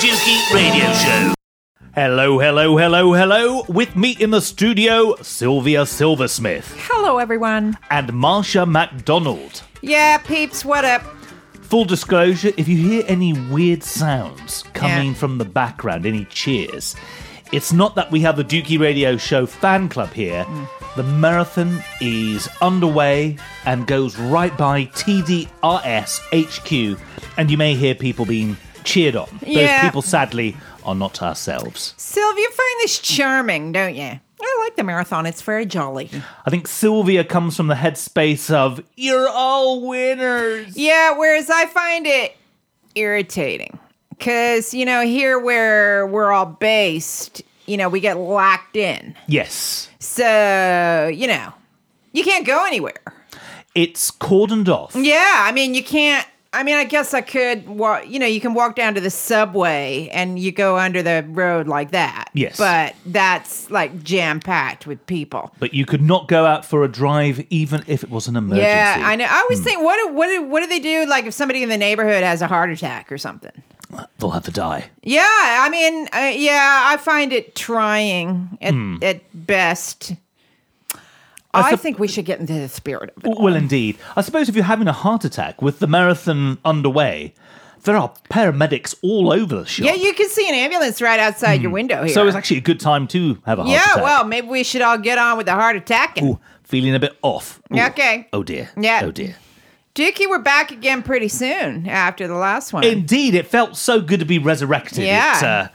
Dukey Radio Show. Hello, hello, hello, hello. With me in the studio, Sylvia Silversmith Hello, everyone. and Marsha MacDonald. Yeah, peeps, what up? Full disclosure if you hear any weird sounds coming Yeah. from the background, any cheers, it's not that we have the Dukey Radio Show fan club here. Mm. The marathon is underway and goes right by TDRS HQ, and you may hear people being cheered on. Those people, sadly, are not ourselves. Sylvia, you find this charming, don't you? I like the marathon. It's very jolly. I think Sylvia comes from the headspace of "You're all winners." Yeah, whereas I find it irritating. Because, you know, here where we're all based, you know, we get locked in. Yes, So, you know, you can't go anywhere. it's cordoned off. Yeah, I mean, you can't. I mean, I guess I could walk, you know, you can walk down to the subway and you go under the road like that. Yes. But that's like jam packed with people. But you could not go out for a drive even if it was an emergency. Yeah, I know. I always Hmm. think, what do, what do, what do they do? Like if somebody in the neighborhood has a heart attack or something. They'll have to die. Yeah, I mean, uh, yeah, I find it trying at, Hmm. at best. I, sup- think we should get into the spirit of it. Well, indeed. I suppose if you're having a heart attack with the marathon underway, there are paramedics all over the shop. Yeah, you can see an ambulance right outside your window here. Hmm. so it's actually a good time to have a heart yeah, attack. Yeah, well, maybe we should all get on with the heart attack. Ooh, feeling a bit off. Ooh. Okay. Oh dear. Yeah. Oh dear. Dukey, we're back again pretty soon after the last one. Indeed, it felt so good to be resurrected. Yeah. It, uh,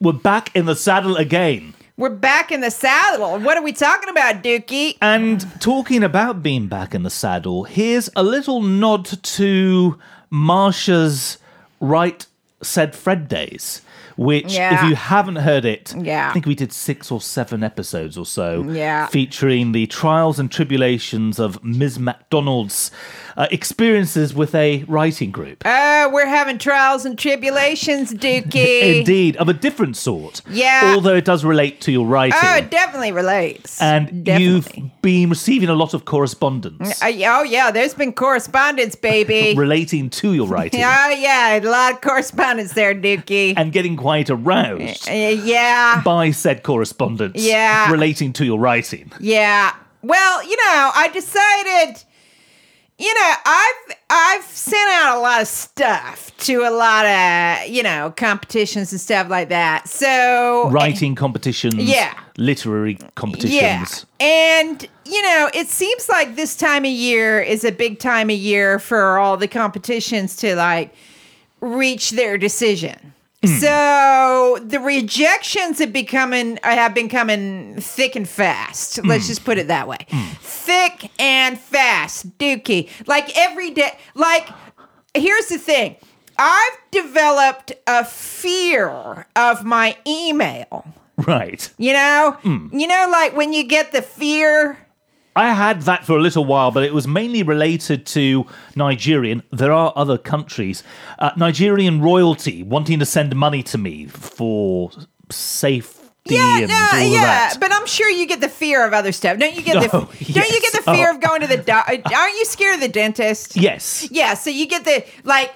we're back in the saddle again. We're back in the saddle. What are we talking about, Dukey? And talking about being back in the saddle, here's a little nod to Marsha's Right Said Fred days, which, Yeah. if you haven't heard it, Yeah. I think we did six or seven episodes or so, Yeah. featuring the trials and tribulations of Ms. MacDonald's uh, experiences with a writing group. Uh, we're having trials and tribulations, Dukey. Indeed, of a different sort. Yeah. Although it does relate to your writing. Oh, it definitely relates. and Definitely. you've been receiving a lot of correspondence. Uh, oh, yeah, there's been correspondence, baby. relating to your writing Oh, yeah, a lot of correspondence there, Dukey. and getting quite aroused Uh, yeah, by said correspondence Yeah. relating to your writing. yeah. Well, you know, I decided, you know, I've I've sent out a lot of stuff to a lot of you know competitions and stuff like that. So Writing competitions, Yeah. literary competitions. Yeah. And, you know, it seems like this time of year is a big time of year for all the competitions to like reach their decision. Hmm. So the rejections have becoming uh, have been coming thick and fast. Let's hmm. just put it that way. Hmm. Thick and fast, Dukey. Like every day like here's the thing. I've developed a fear of my email. Right. You know, you know, like when you get the fear. I had that for a little while, but it was mainly related to Nigerian. There are other countries. Uh, Nigerian royalty wanting to send money to me for safety Yeah, no, yeah, but I'm sure you get the fear of other stuff. Don't you get the? Oh, Don't you get the fear Oh. of going to the? Do- aren't you scared of the dentist? yes. Yeah, so you get the like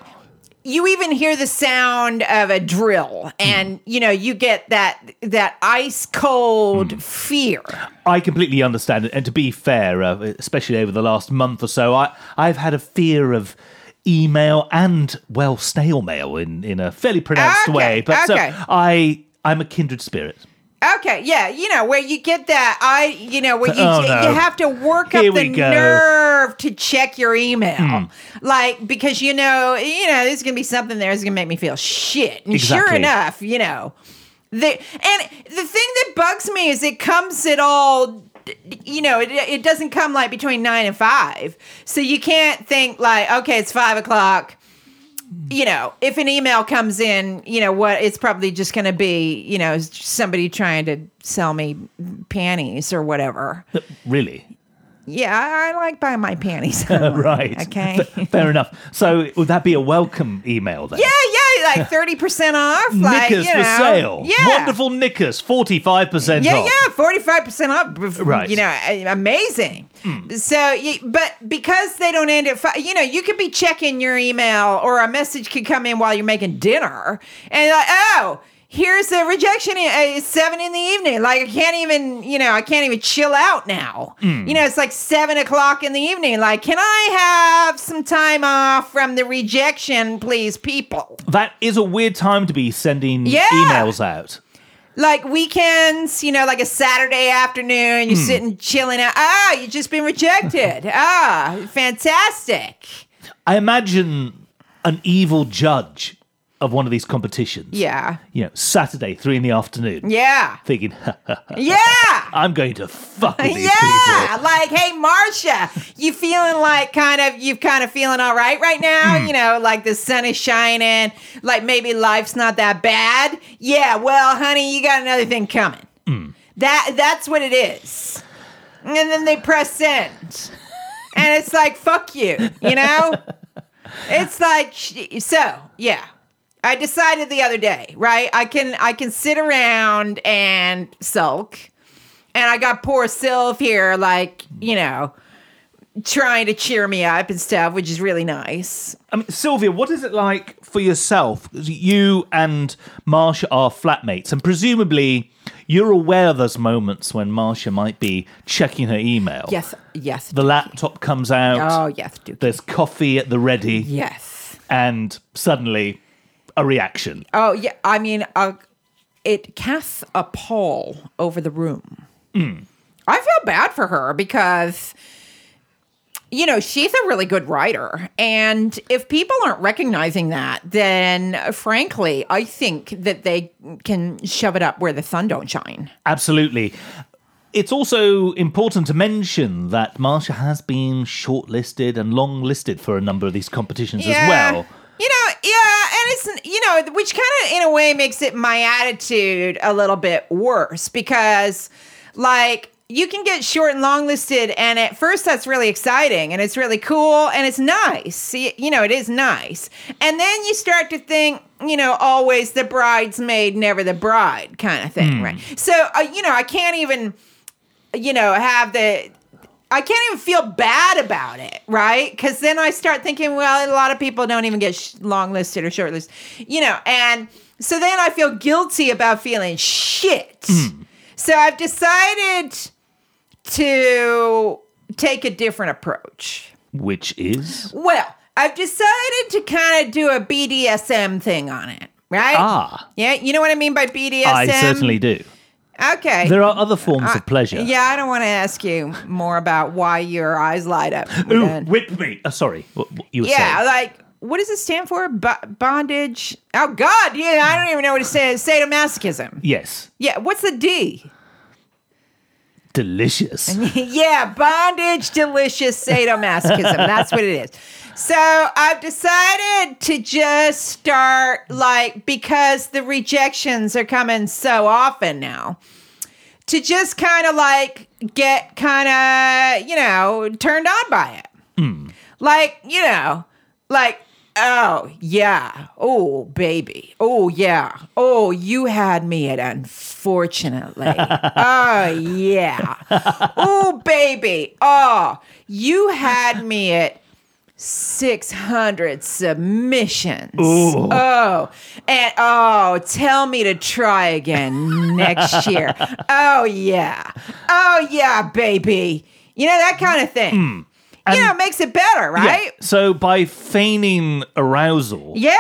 you even hear the sound of a drill and you know you get that that ice cold fear. I completely understand it. And to be fair, uh, especially over the last month or so, I, I've had a fear of email and, well, snail mail in, in a fairly pronounced Okay, way. But so. I, I'm a kindred spirit. Okay, yeah, you know where you get that I you know where you Oh, no. you have to work Here up the go. Nerve to check your email. Hmm. Like because you know, you know there's going to be something there that's going to make me feel shit. And sure enough, you know. The and the thing that bugs me is it comes at all you know, it, it doesn't come like between nine and five. So you can't think like, okay, it's five o'clock. You know, if an email comes in, you know what, it's probably just going to be, you know, somebody trying to sell me panties or whatever. Really? Yeah, I, I like buying my panties. right. Okay. F- fair enough. So would that be a welcome email then? Yeah, yeah, like thirty percent off. Like, Knickers you for sale. Yeah, Wonderful knickers, 45% Yeah, off. yeah, forty five percent off. Right. You know, amazing. Hmm. So, but because they don't end at five, you know, you could be checking your email, or a message could come in while you're making dinner, and like, oh. Here's the rejection. It's seven in the evening. Like I can't even, you know, I can't even chill out now. Hmm. You know, it's like seven o'clock in the evening. Like, can I have some time off from the rejection, please, people? That is a weird time to be sending Yeah. emails out. like weekends, you know, like a Saturday afternoon, you're sitting chilling out. Ah, you've just been rejected. ah, fantastic. I imagine an evil judge of one of these competitions. Yeah. You know, Saturday, three in the afternoon. Yeah. Thinking, Yeah. I'm going to fuck with these Yeah, people. like, hey, Marsha, you feeling like kind of, you kind of feeling all right right now? Hmm. You know, like the sun is shining, like maybe life's not that bad. Yeah, well, honey, you got another thing coming. Hmm. That that's what it is. And then they press send, and it's like, fuck you, you know. it's like, so yeah. I decided the other day, right? I can I can sit around and sulk and I got poor Sylv here, like, you know, trying to cheer me up and stuff, which is really nice. I mean, Sylvia, what is it like for yourself? You and Marsha are flatmates, and presumably you're aware of those moments when Marsha might be checking her email. Yes, yes. The laptop comes out. oh, yes, Duke. There's coffee at the ready, Yes. and suddenly a reaction. Oh, yeah. I mean, uh, it casts a pall over the room. I feel bad for her because, you know, she's a really good writer. And if people aren't recognizing that, then frankly, I think that they can shove it up where the sun don't shine. Absolutely. It's also important to mention that Marsha has been shortlisted and longlisted for a number of these competitions as well. Yeah, and it's you know, which kind of in a way makes it my attitude a little bit worse because like you can get short and long listed and at first that's really exciting and it's really cool and it's nice. See, you know, it is nice. And then you start to think, you know, always the bridesmaid, never the bride kind of thing, right? So, uh, you know, I can't even you know, have the I can't even feel bad about it, right? Because then I start thinking, well, a lot of people don't even get sh- long listed or short listed, you know, and so then I feel guilty about feeling shit. So I've decided to take a different approach. Which is Well, I've decided to kind of do a BDSM thing on it, right? Ah. Yeah, you know what I mean by BDSM? I certainly do. Okay. There are other forms of pleasure. Uh, Yeah, I don't want to ask you more about why your eyes light up. Ooh, then. whip me. Uh, sorry, what, what you were yeah, saying. like what does it stand for? Bo- bondage. Oh God, yeah, I don't even know what it says. Sadomasochism. yes, Yeah, what's the D? delicious. yeah, bondage, delicious sadomasochism. That's what it is. So I've decided to just start like because the rejections are coming so often now to just kind of like get kind of, you know, turned on by it. Hmm. Like, you know, like, oh, yeah. Oh, baby. Oh, yeah. Oh, you had me at unfortunately. oh, yeah. Oh, baby. Oh, you had me at 600 submissions. Oh, and oh, tell me to try again next year. oh, yeah. Oh, yeah, baby. You know, that kind of thing. Hmm. you know, it makes it better, Yeah. right? So by feigning arousal, Yeah.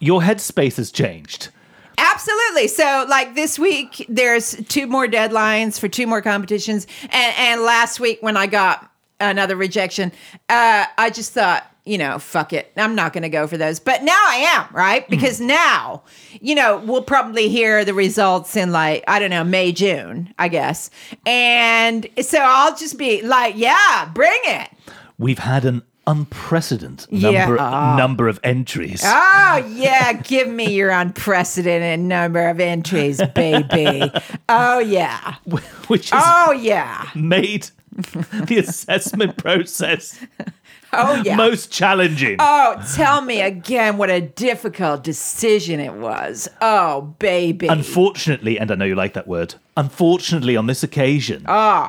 your headspace has changed. Absolutely. So, like this week, there's two more deadlines for two more competitions, and and last week when I got another rejection, uh, I just thought, you know, fuck it, I'm not going to go for those. But now I am, right? Because now, you know, we'll probably hear the results in like I don't know May June, I guess, and so I'll just be like, yeah, bring it. We've had an unprecedented Yeah. number number of entries. Oh, yeah. Give me your unprecedented number of entries, baby. Oh, yeah. which has Oh, yeah. made the assessment process Oh, yeah. most challenging. Oh, tell me again what a difficult decision it was. Oh, baby. Unfortunately, and I know you like that word, unfortunately, on this occasion, oh,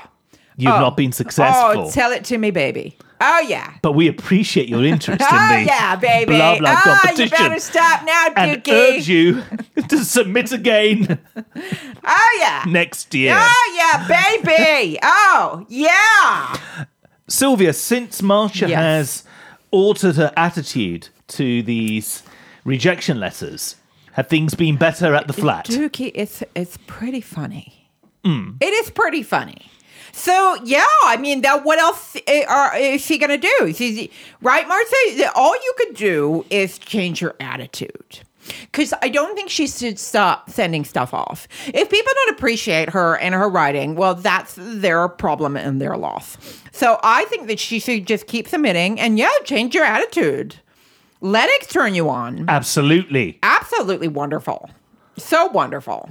you've not been successful. oh, tell it to me, baby. Oh, yeah. but we appreciate your interest in Oh, the yeah, baby. blah blah oh, you competition better stop now, and urge you to submit again Oh, yeah. next year. Oh, yeah, baby. oh, yeah. Sylvia, since Marsha Yes. has altered her attitude to these rejection letters, have things been better at the flat? Dukey, it's it's pretty funny. Hmm. It is pretty funny. So yeah, I mean, that what else eh, are, is she gonna do? She's, right, Martha? All you could do is change your attitude. Because I don't think she should stop sending stuff off. If people don't appreciate her and her writing, well, that's their problem and their loss. So I think that she should just keep submitting and yeah, change your attitude. Let it turn you on. Absolutely. Absolutely wonderful. So wonderful.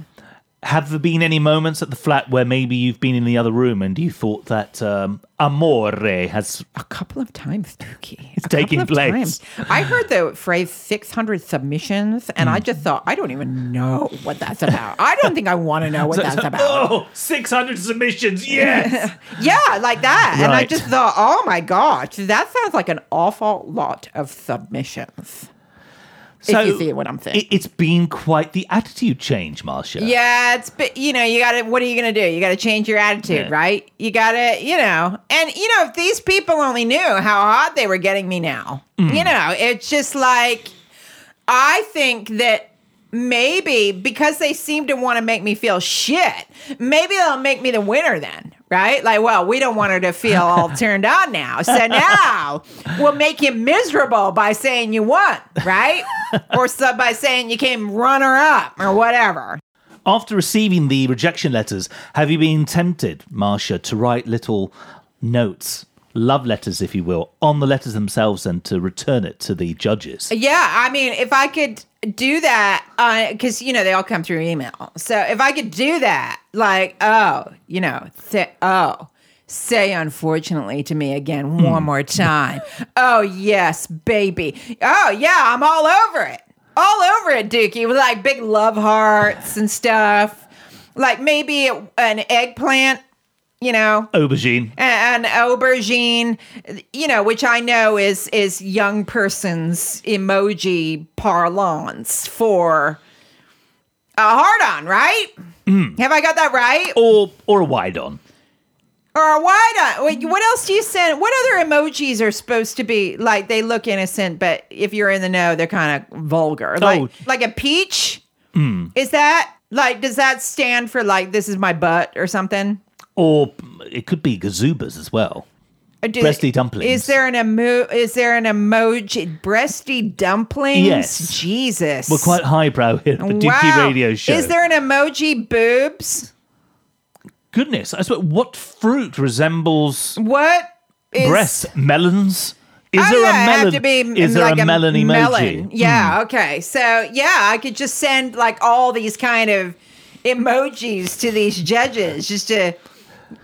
Have there been any moments at the flat where maybe you've been in the other room and you thought that um, amore has A couple of times, Dukey. It's taking place. times. I heard the phrase 600 submissions, and Hmm. I just thought, I don't even know what that's about. I don't think I want to know what that's about. Oh, 600 submissions, yes! Yeah, like that. And I just thought, oh my gosh, that sounds like an awful lot of submissions. If you see what I'm saying. It, it's been quite the attitude change, Marsha. Yeah, it's but you know you got to. What are you gonna do? You got to change your attitude, Yeah. right? You got to, you know, and you know if these people only knew how hot they were getting me now, Mm. you know, it's just like I think that maybe because they seem to want to make me feel shit, maybe they'll make me the winner then. Right? Like, well, we don't want her to feel all turned on now. So now we'll make you miserable by saying you won, right? or so by saying you came runner up or whatever. After receiving the rejection letters, have you been tempted, Marsha, to write little notes, love letters, if you will, on the letters themselves and to return it to the judges? Yeah, I mean, if I could do that, uh, because you know they all come through email. So if I could do that, like, oh, you know, say, oh, say unfortunately to me again one hmm. more time. oh yes, baby. Oh yeah, I'm all over it, all over it, Dukey, with like big love hearts and stuff. Like maybe an eggplant, you know, Aubergine. and aubergine, you know, which I know is is young person's emoji parlance for a hard on, right? Mm. Have I got that right? Or, or a wide on. Or a wide on? What else do you send? What other emojis are supposed to be like they look innocent, but if you're in the know, they're kind of vulgar. Oh. Like Oh. like a peach? Mm. Is that like does that stand for like this is my butt or something? Or it could be gazubas as well. Do- Breasty dumplings. Is there an emo? Is there an emoji? Breasty dumplings. Yes. Jesus. We're quite highbrow here at the Dukey Radio Show. Is there an emoji boobs? Goodness, I swear, what fruit resembles What is? breasts? Melons? Is Oh, there yeah, a melon? have to be is there like a melon emoji? melon. Yeah. Hmm. Okay. So yeah, I could just send like all these kind of emojis to these judges just to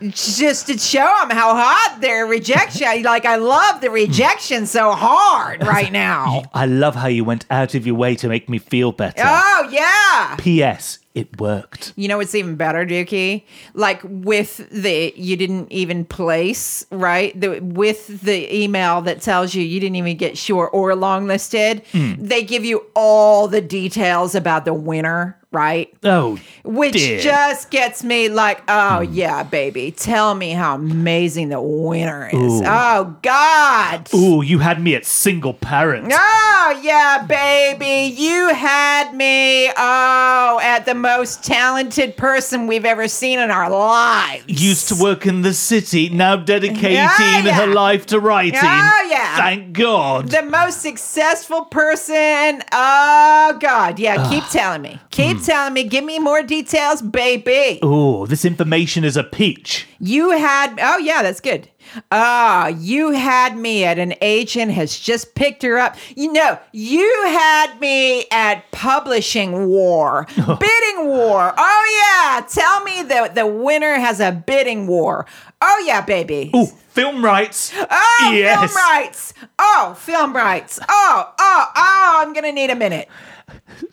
just to show them how hot their rejection. like I love the rejection so hard right now. I love how you went out of your way to make me feel better. Oh yeah. P.S. It worked. You know what's even better, Dukey? Like with the you didn't even place right the with the email that tells you you didn't even get short or long listed. Hmm. They give you all the details about the winner, right? Oh, Which dear. just gets me like, oh hmm. yeah, baby, tell me how amazing the winner is. Ooh. Oh God. Ooh, you had me at single parent. Oh, yeah, baby. You had me, oh, at the most talented person we've ever seen in our lives. Used to work in the city, now dedicating Yeah, yeah. her life to writing. Oh, yeah. Thank God. the most successful person. Oh, God. Yeah, keep telling me. Keep Hmm. telling me. Give me more details, baby. Oh, this information is a peach. You had, oh, yeah, that's good. Ah, you had me at an agent has just picked her up. You know, you had me at publishing war, bidding war. Oh yeah, tell me that the winner has a bidding war. Oh yeah, baby. Ooh, film rights. Oh, yes. film rights. Oh, film rights. Oh, oh, oh, I'm gonna need a minute.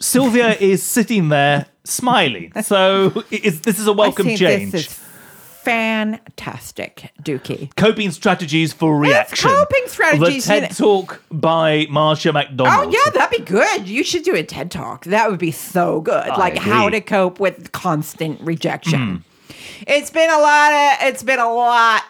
Sylvia is sitting there smiling. So it's, this is a welcome I change. This is fantastic, Dukey. Coping strategies for reaction. coping strategies, The you TED know. Talk by Marsha McDonald. Oh yeah, that'd be good. You should do a TED talk. That would be so good. like how to cope with constant rejection. Mm. It's been a lot of it's been a lot,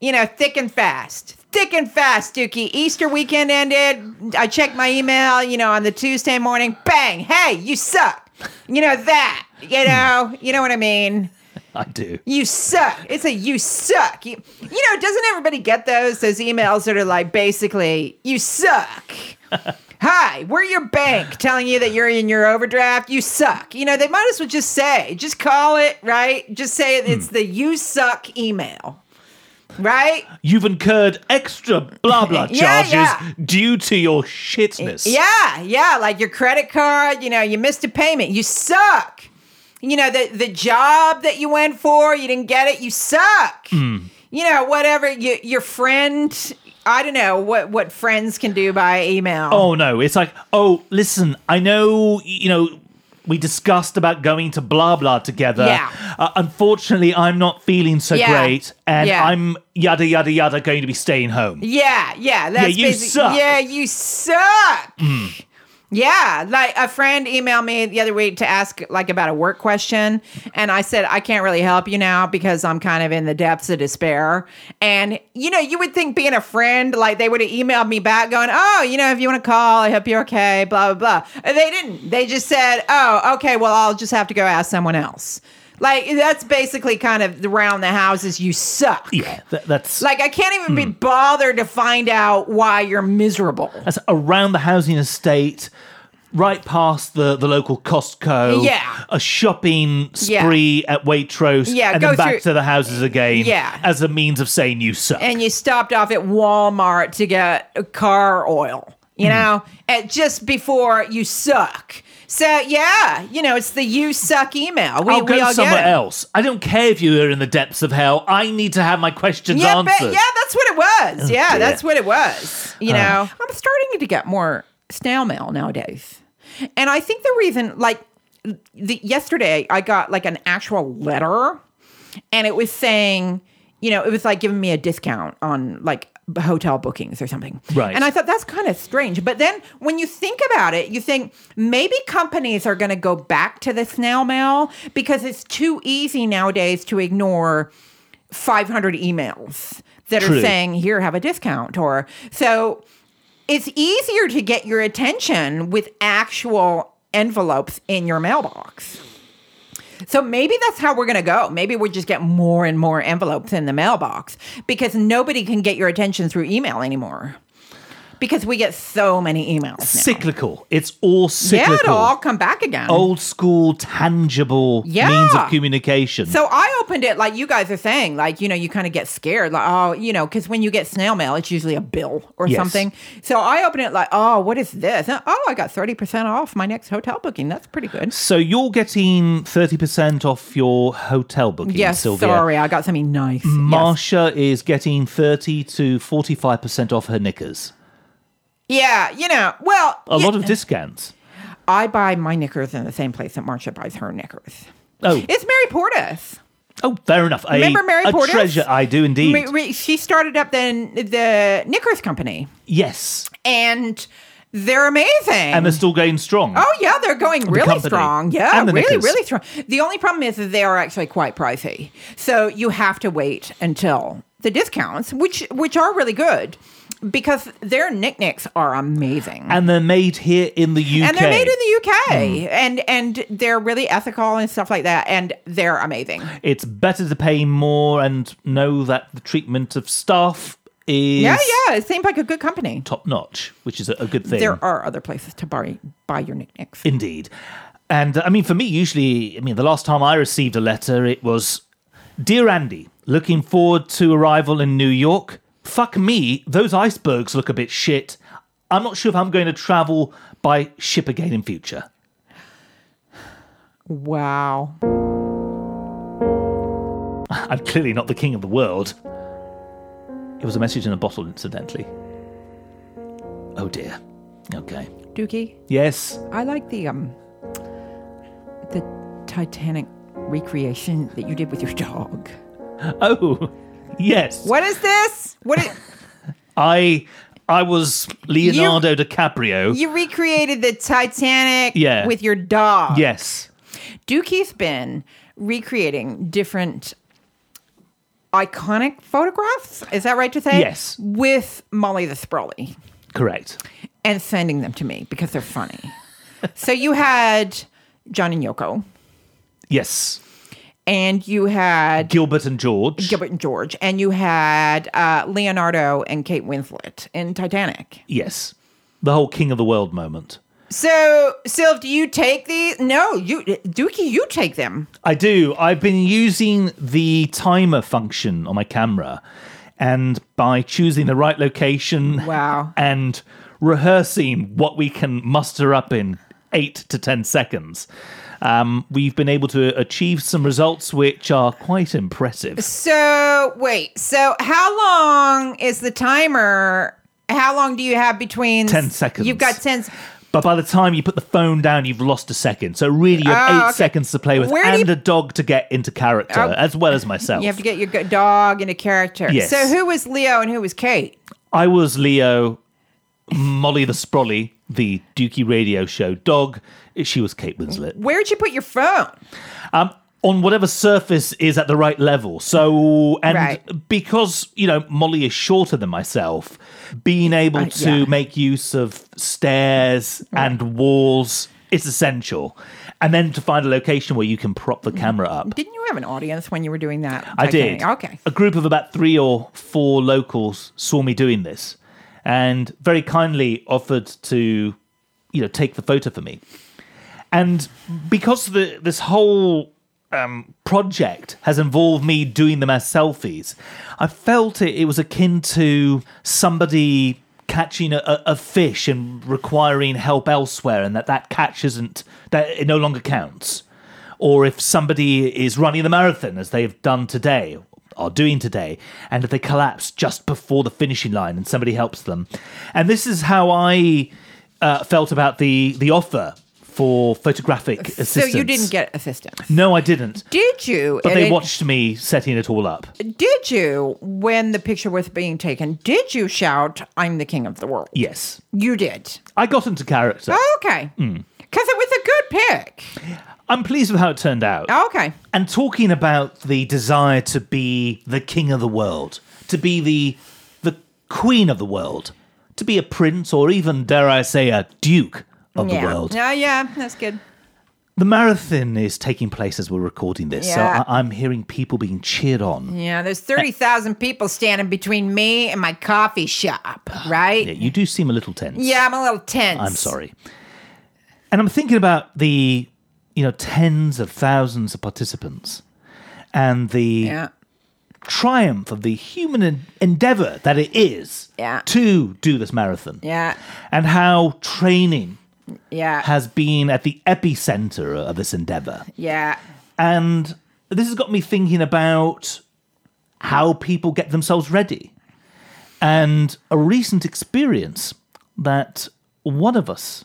you know, thick and fast. Thick and fast, Dukey. Easter weekend ended. I checked my email, you know, on the Tuesday morning. Bang! Hey, you suck. You know that. You hmm. know, you know what I mean. I do. You suck. It's a you suck. You, you know, doesn't everybody get those those emails that are like basically you suck. Hi, we're your bank telling you that you're in your overdraft. You suck. You know, they might as well just say, just call it, right? Just say it's hmm. the you suck email. Right? You've incurred extra blah blah charges yeah. due to your shitness. Yeah, yeah, like your credit card, you know, you missed a payment. You suck. You know, the the job that you went for, you didn't get it. You suck. Hmm. You know, whatever you, your friend, I don't know what what friends can do by email. Oh no, it's like, oh, listen, I know, you know, we discussed about going to blah blah together. Yeah. Uh, unfortunately, I'm not feeling so Yeah. great, and Yeah. I'm yada yada yada going to be staying home. Yeah, yeah, that's you basic- suck. Yeah, you suck. Yeah, like a friend emailed me the other week to ask like about a work question, and I said I can't really help you now because I'm kind of in the depths of despair. And you know, you would think being a friend, like they would have emailed me back going, "Oh, you know, if you want to call, I hope you're okay." Blah blah blah. And they didn't. They just said, "Oh, okay. Well, I'll just have to go ask someone else." Like that's basically kind of around the houses. You suck. Yeah, th- that's Like I can't even Hmm. be bothered to find out why you're miserable. that's around the housing estate. Right past the, the local Costco, Yeah. a shopping Yeah. spree at Waitrose, Yeah, and go then back through- to the houses again, Yeah. as a means of saying you suck. And you stopped off at Walmart to get car oil, Hmm. you know, at just before you suck. So yeah, you know, it's the you suck email. We, I'll we go somewhere else. I don't care if you are in the depths of hell. I need to have my questions Yeah, but, answered. yeah, that's what it was. yeah, dear. Uh. that's what it was. You know, I'm starting to get more snail mail nowadays, and I think the reason, like, the, yesterday I got like an actual letter, and it was saying, you know, it was like giving me a discount on like hotel bookings or something. Right. And I thought that's kind of strange. But then when you think about it, you think maybe companies are going to go back to the snail mail because it's too easy nowadays to ignore 500 emails that True. are saying, here, have a discount. Or so it's easier to get your attention with actual envelopes in your mailbox. So maybe that's how we're going to go. Maybe we just get more and more envelopes in the mailbox because nobody can get your attention through email anymore. Because we get so many emails. Now. Cyclical. It's all cyclical. Yeah, it'll all come back again. Old school, tangible Yeah. means of communication. So I opened it like you guys are saying, like, you know, you kind of get scared, like, oh, you know, because when you get snail mail, it's usually a bill or Yes. something. So I opened it like, oh, what is this? And, oh, I got 30% off my next hotel booking. That's pretty good. So you're getting 30% off your hotel booking, Yes, Sylvia. sorry, I got something nice. Yes. Marsha is getting 30 to 45% off her knickers. Yeah, you know, well, A yeah, lot of discounts. I buy my knickers in the same place that Marsha buys her knickers. Oh, It's Mary Portas. oh, fair enough. A, Remember Mary a Portas? treasure, I do indeed. Ma- ma- She started up the the Knickers company, yes. and they're amazing. And they're still going strong. Oh yeah, they're going really company. strong. Yeah, the really, knickers. really strong. The only problem is that they are actually quite pricey. So you have to wait until the discounts, which which are really good, because their knickknacks are amazing. And they're made here in the UK. And they're made in the UK, Mm. and and they're really ethical and stuff like that, and they're amazing. It's better to pay more and know that the treatment of staff is Yeah, yeah, it seems like a good company. top notch, which is a, a good thing. There are other places to buy buy your knickknacks. Indeed. And uh, I mean, for me, usually, I mean, the last time I received a letter, it was Dear Andy, looking forward to arrival in New York. Fuck me, those icebergs look a bit shit. I'm not sure if I'm going to travel by ship again in future. Wow. I'm clearly not the king of the world. It was a message in a bottle, incidentally. Oh dear. Okay. Dukey, Yes. I like the um the Titanic recreation that you did with your dog. Oh, yes. What is this? What is, I I was Leonardo DiCaprio. you recreated the Titanic Yeah. with your dog? yes. Do Keith been recreating different iconic photographs. Is that right to say? Yes. With Molly the Sprawly Correct. and sending them to me because they're funny. so you had John and Yoko, Yes. And you had Gilbert and George. Gilbert and George, and you had uh, Leonardo and Kate Winslet in Titanic. Yes. The whole king of the world moment. So, Sylv, do you take these? No, you, Dukey, you take them. I do. I've been using the timer function on my camera, and by choosing the right location Wow. and rehearsing what we can muster up in eight to 10 seconds, um, we've been able to achieve some results which are quite impressive. So, wait. So, how long is the timer? How long do you have between 10 seconds. You've got 10. s- But by the time you put the phone down, you've lost a second. So really, you have Oh, eight okay. seconds to play with, Where and you- a dog to get into character, Oh. as well as myself. You have to get your dog into character. Yes. So, who was Leo and who was Kate? I was Leo, Molly the Sprolly, the Dukey radio show dog. She was Kate Winslet. Where'd you put your phone? Um, on whatever surface is at the right level. So, and Right. because, you know, Molly is shorter than myself, being able Uh, to yeah. make use of stairs and walls is essential. And then to find a location where you can prop the camera up. Didn't you have an audience when you were doing that? I did. Okay. A group of about three or four locals saw me doing this and very kindly offered to, you know, take the photo for me. And because the this whole um, project has involved me doing them as selfies, I felt it, it was akin to somebody catching a, a, fish and requiring help elsewhere, and that that catch isn't that it no longer counts. Or if somebody is running the marathon as they've done today, are doing today, and if they collapse just before the finishing line and somebody helps them. And this is how I uh, felt about the the offer for photographic assistance. So, you didn't get assistance. No, I didn't. Did you? But they watched me setting it all up. Did you, when the picture was being taken, did you shout, I'm the king of the world? Yes. You did. I got into character. Oh, okay. Hmm. Because it was a good pick. I'm pleased with how it turned out. Oh, okay. And talking about the desire to be the king of the world, to be the the queen of the world, to be a prince or even dare I say a duke of yeah. the world. Yeah, yeah, that's good. the marathon is taking place as we're recording this, Yeah. so I- I'm hearing people being cheered on. Yeah, there's 30,000 people standing between me and my coffee shop, ah, right? Yeah, you do seem a little tense. Yeah, I'm a little tense. I'm sorry. And I'm thinking about the, you know, tens of thousands of participants and the Yeah. triumph of the human en- endeavor that it is Yeah. to do this marathon. Yeah. And how training Yeah. has been at the epicenter of this endeavor. yeah. And this has got me thinking about how people get themselves ready. And a recent experience that one of us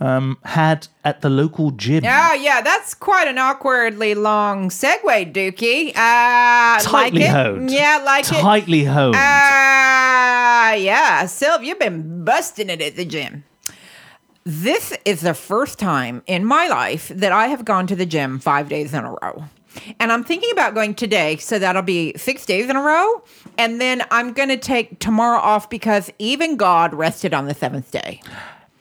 um, had at the local gym. Oh, yeah, that's quite an awkwardly long segue, Dukey. Uh, Tightly like it? honed. Yeah, like it. Tightly honed. Ah, yeah. Sylv, you've been busting it at the gym. This is the first time in my life that I have gone to the gym five days in a row. And I'm thinking about going today, so that'll be six days in a row. And then I'm going to take tomorrow off because even God rested on the seventh day.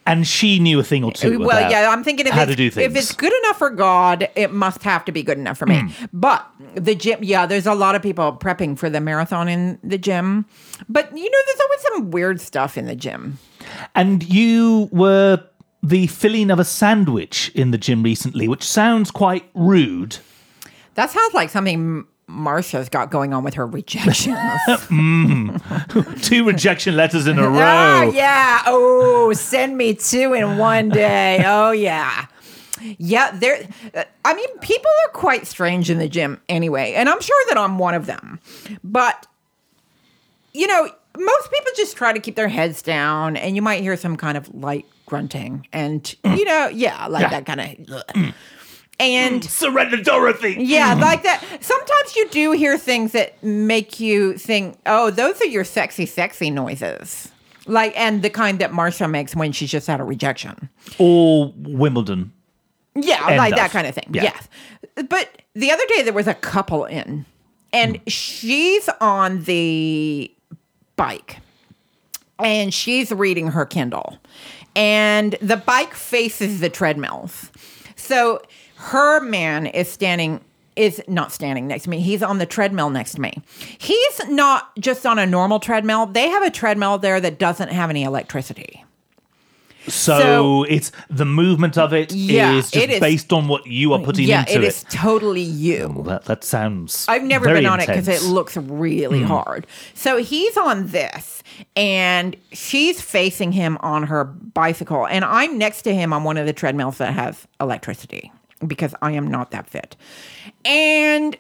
And she knew a thing or two. Well, about yeah, I'm thinking if how to do things. If it's good enough for God, it must have to be good enough for me. Hmm. But the gym, yeah, there's a lot of people prepping for the marathon in the gym. But you know, there's always some weird stuff in the gym. And you were the filling of a sandwich in the gym recently, which sounds quite rude. That sounds like something Marsha's got going on with her rejections. Mm-hmm. Two rejection letters in a oh row. yeah. Oh, send me two in one day. Oh yeah. Yeah, there. I mean, people are quite strange in the gym anyway, and I'm sure that I'm one of them. But you know, most people just try to keep their heads down, and you might hear some kind of light grunting, and mm. you know, yeah, like Yeah. that kind of. Mm. And Surrender, Dorothy. yeah, like that. Sometimes you do hear things that make you think, "Oh, those are your sexy, sexy noises." Like, and the kind that Marsha makes when she's just had a rejection. Or Wimbledon. Yeah, like of. that kind of thing. Yeah. Yes. But the other day there was a couple in, and hmm. she's on the bike and she's reading her Kindle, and the bike faces the treadmills. So her man is standing. Is not standing next to me. He's on the treadmill next to me. He's not just on a normal treadmill. They have a treadmill there that doesn't have any electricity. So, So- it's the movement of it is Yeah, just it is- based on what you are putting yeah, into it it. is totally you. Oh, well, that, that sounds. I've never been on it because it. Looks really hmm. hard. So he's on this, and she's facing him on her bicycle, and I'm next to him on one of the treadmills that has electricity because I am not that fit. And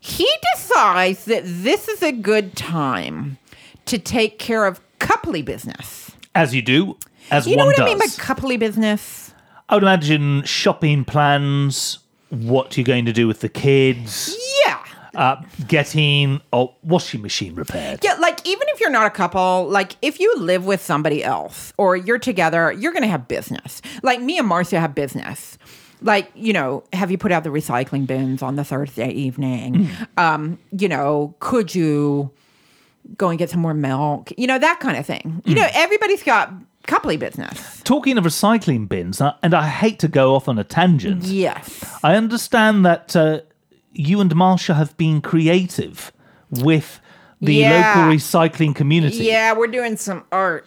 he decides that this is a good time to take care of coupley business. As you do, as You know what does. I mean by coupley business? I would imagine shopping plans, what you're going to do with the kids, Yeah. uh, getting a washing machine repaired. Yeah, like even if you're not a couple, like if you live with somebody else or you're together, you're going to have business. Like me and Marcia have business. Like, you know, have you put out the recycling bins on the Thursday evening? Um, you know, could you go and get some more milk? You know, that kind of thing. You know, everybody's got coupley business. Talking of recycling bins, and I hate to go off on a tangent, Yes. I understand that uh, you and Marsha have been creative with the Yeah. local recycling community. Yeah, we're doing some art.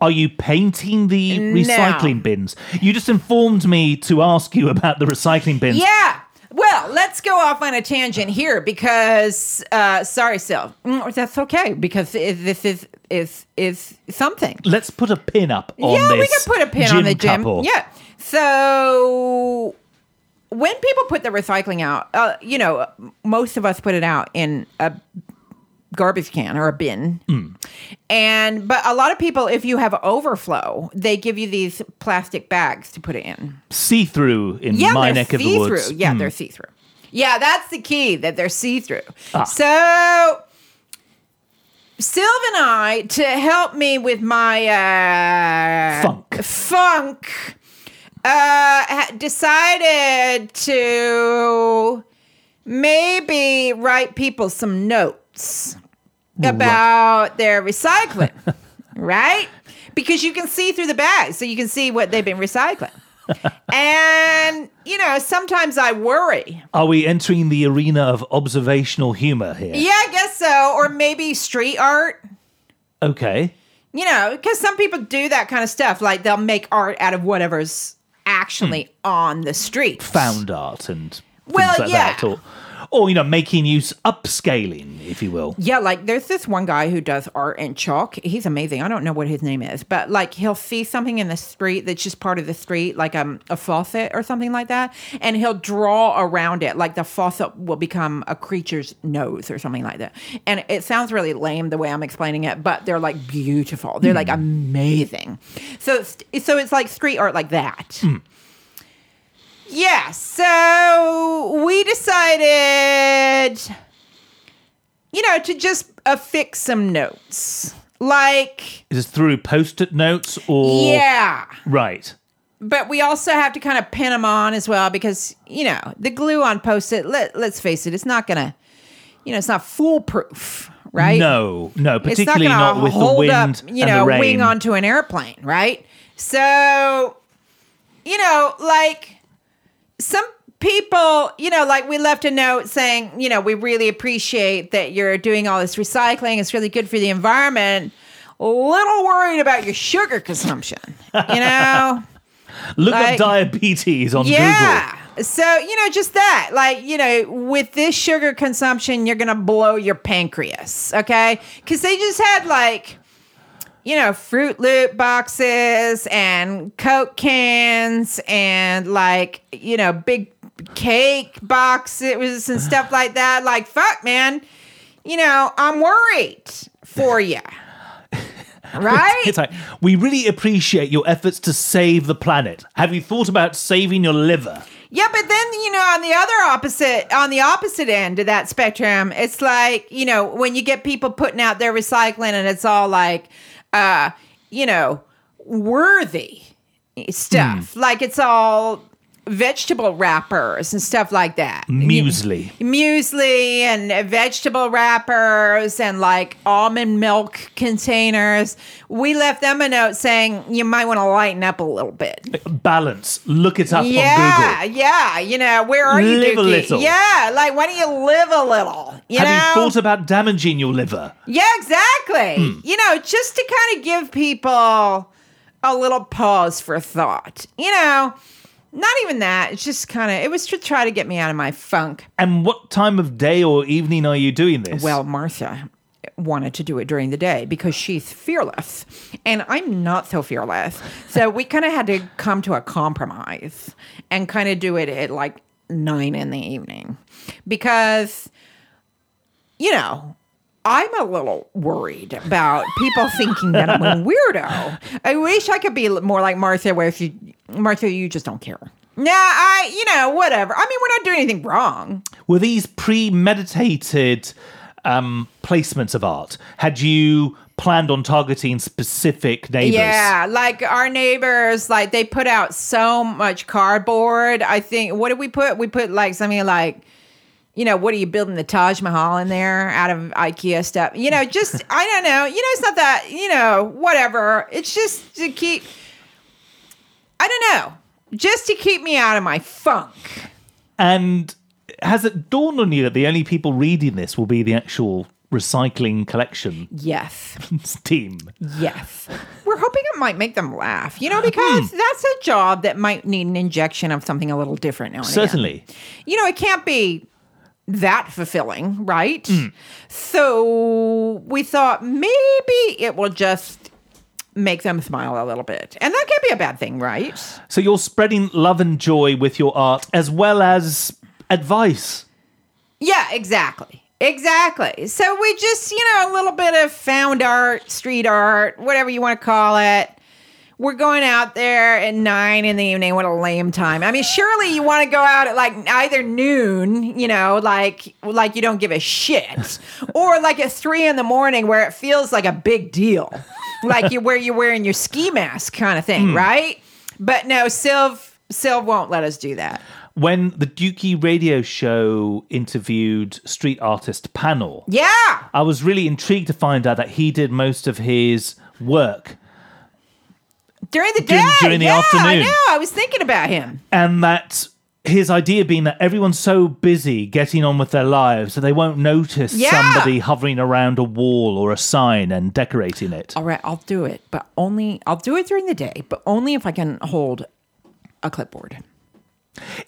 Are you painting the No. recycling bins? You just informed me to ask you about the recycling bins. Yeah. Well, let's go off on a tangent here because uh sorry, Sil. Mm, That's okay because this is is is something. Let's put a pin up on yeah, we can put a pin on the gym. couple. Yeah. So when people put the recycling out, uh, you know, most of us put it out in a garbage can or a bin. And but a lot of people if you have overflow, they give you these plastic bags to put it in. See through in Yeah, my neck of the see-through. woods. Yeah, Hmm. they're see through. Yeah, that's the key that they're see through. Ah. So, Sylv and I, to help me with my uh, Funk. funk, uh, decided to maybe write people some notes about their recycling, right? Because you can see through the bags, so you can see what they've been recycling. and, you know, sometimes I worry. Are we entering the arena of observational humor here? Yeah, I guess so. Or maybe street art. Okay. You know, because some people do that kind of stuff. Like they'll make art out of whatever's actually hmm. on the street. Found art and Well, like yeah. that. Or, or, you know, making use, upscaling, if you will. Yeah, like there's this one guy who does art in chalk. He's amazing. I don't know what his name is, but like he'll see something in the street that's just part of the street, like um, a faucet or something like that, and he'll draw around it. Like the faucet will become a creature's nose or something like that. And it sounds really lame the way I'm explaining it, but they're like beautiful. They're like amazing. So, so it's like street art like that. Yeah, so we decided, you know, to just affix some notes. Like, Is this through post it notes or. yeah. Right. But we also have to kind of pin them on as well because, you know, the glue on post it, let, let's face it, it's not going to, you know, it's not foolproof, right? No, no, it's particularly not, not, gonna with the wind up, you know, wing onto an airplane, right? So, you know, like some people, you know, like we left a note saying, you know, we really appreciate that you're doing all this recycling. It's really good for the environment. A little worried about your sugar consumption, you know? Look like- up diabetes on Google. Yeah. So, you know, just that. Like, you know, with this sugar consumption, you're going to blow your pancreas. Okay. Because they just had like, you know, Fruit Loop boxes and Coke cans and like, you know, big cake boxes and stuff like that. Like, fuck, man. You know, I'm worried for you. Right? It's like, we really appreciate your efforts to save the planet. Have you thought about saving your liver? Yeah, but then you know, on the other opposite, on the opposite end of that spectrum, it's like you know when you get people putting out their recycling, and it's all like, uh, you know, worthy stuff. Like it's all vegetable wrappers and stuff like that. Muesli. Muesli and vegetable wrappers and like almond milk containers. We left them a note saying you might want to lighten up a little bit Balance. Look it up yeah, on Google. yeah. Yeah. You know, where are you, Live a little. Yeah, like why don't you live a little? You Have know? you thought about damaging your liver? yeah, exactly. Hmm. You know, just to kind of give people a little pause for thought. You know, not even that. It's just kind of. It was to try to get me out of my funk. And what time of day or evening are you doing this? Well, Marsha wanted to do it during the day because she's fearless and I'm not so fearless. So we kind of had to come to a compromise and kind of do it at like nine in the evening because, you know, I'm a little worried about people thinking that I'm a weirdo. I wish I could be more like Marsha, where if you, Marsha, you just don't care. Nah, I, you know, whatever. I mean, we're not doing anything wrong. Were these premeditated um, placements of art? Had you planned on targeting specific neighbors? Yeah, like our neighbors, like they put out so much cardboard. I think what did we put? We put like something like, you know, what are you building the Taj Mahal in there out of IKEA stuff? You know, just I don't know. You know, it's not that. You know, whatever. It's just to keep. I don't know, just to keep me out of my funk. And has it dawned on you that the only people reading this will be the actual recycling collection Yes. team? Yes. We're hoping it might make them laugh, you know, because hmm. that's a job that might need an injection of something a little different now and again. Certainly. You know, it can't be that fulfilling, right? Mm. So we thought maybe it will just make them smile a little bit. And that can't be a bad thing, right? So you're spreading love and joy with your art as well as advice. Yeah, exactly. Exactly. So we just, you know, a little bit of found art, street art, whatever you want to call it. We're going out there at nine in the evening. What a lame time. I mean, surely you want to go out at like either noon, you know, like like you don't give a shit, or like at three in the morning where it feels like a big deal, like you where you're wearing your ski mask kind of thing, hmm. right? But no, Sylv Sylv won't let us do that. When the Dukey radio show interviewed street artist Panel, Yeah. I was really intrigued to find out that he did most of his work during the day. During- the yeah, I afternoon. know. I was thinking about him. and that his idea being that everyone's so busy getting on with their lives that they won't notice Yeah. somebody hovering around a wall or a sign and decorating it. All right, I'll do it, but only I'll do it during the day, but only if I can hold a clipboard.